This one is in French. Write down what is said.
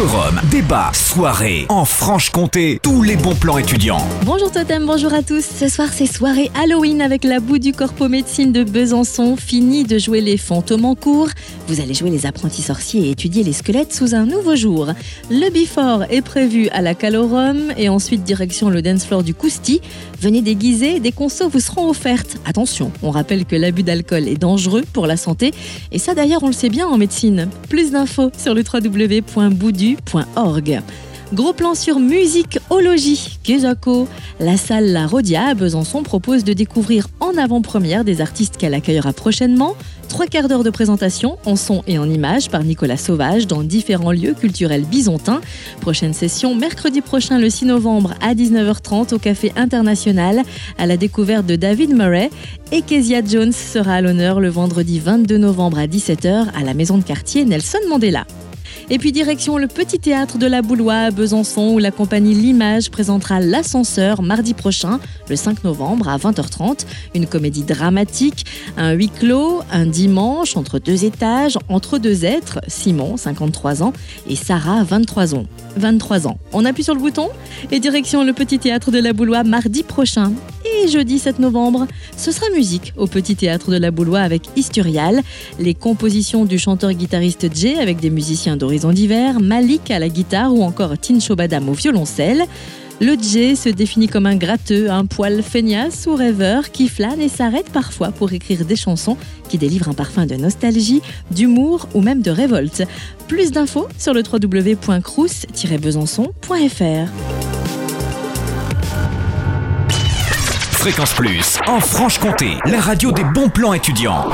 Forum, débat, soirée, en Franche-Comté, tous les bons plans étudiants. Bonjour Totem, bonjour à tous. Ce soir, c'est soirée Halloween avec la boue du Corpo Médecine de Besançon. Fini de jouer les fantômes en cours. Vous allez jouer les apprentis sorciers et étudier les squelettes sous un nouveau jour. Le before est prévu à la Calorum et ensuite direction le dance floor du Cousti. Venez déguiser, des consos vous seront offertes. Attention, on rappelle que l'abus d'alcool est dangereux pour la santé et ça d'ailleurs on le sait bien en médecine. Plus d'infos sur le Gros plan sur musicologie. Kezako. La salle La Rodia à Besançon propose de découvrir en avant-première des artistes qu'elle accueillera prochainement. Trois quarts d'heure de présentation en son et en images par Nicolas Sauvage dans différents lieux culturels bisontins. Prochaine session mercredi prochain le 6 novembre à 19h30 au Café International à la découverte de David Murray. Et Kezia Jones sera à l'honneur le vendredi 22 novembre à 17h à la maison de quartier Nelson Mandela. Et puis direction le petit théâtre de la Boulois à Besançon où la compagnie L'Image présentera L'Ascenseur mardi prochain, le 5 novembre à 20h30. Une comédie dramatique, un huis clos, un dimanche entre deux étages, entre deux êtres, Simon, 53 ans, et Sarah, 23 ans. 23 ans. On appuie sur le bouton et direction le petit théâtre de la Boulois mardi prochain. Et jeudi 7 novembre, ce sera musique au Petit Théâtre de la Boulois avec Isturial, les compositions du chanteur-guitariste Jay avec des musiciens d'horizons divers, Malik à la guitare ou encore Tin Chobadam au violoncelle. Le Jay se définit comme un gratteux, un poil feignasse ou rêveur qui flâne et s'arrête parfois pour écrire des chansons qui délivrent un parfum de nostalgie, d'humour ou même de révolte. Plus d'infos sur le www.crous-besançon.fr. Fréquence Plus, en Franche-Comté, la radio des bons plans étudiants.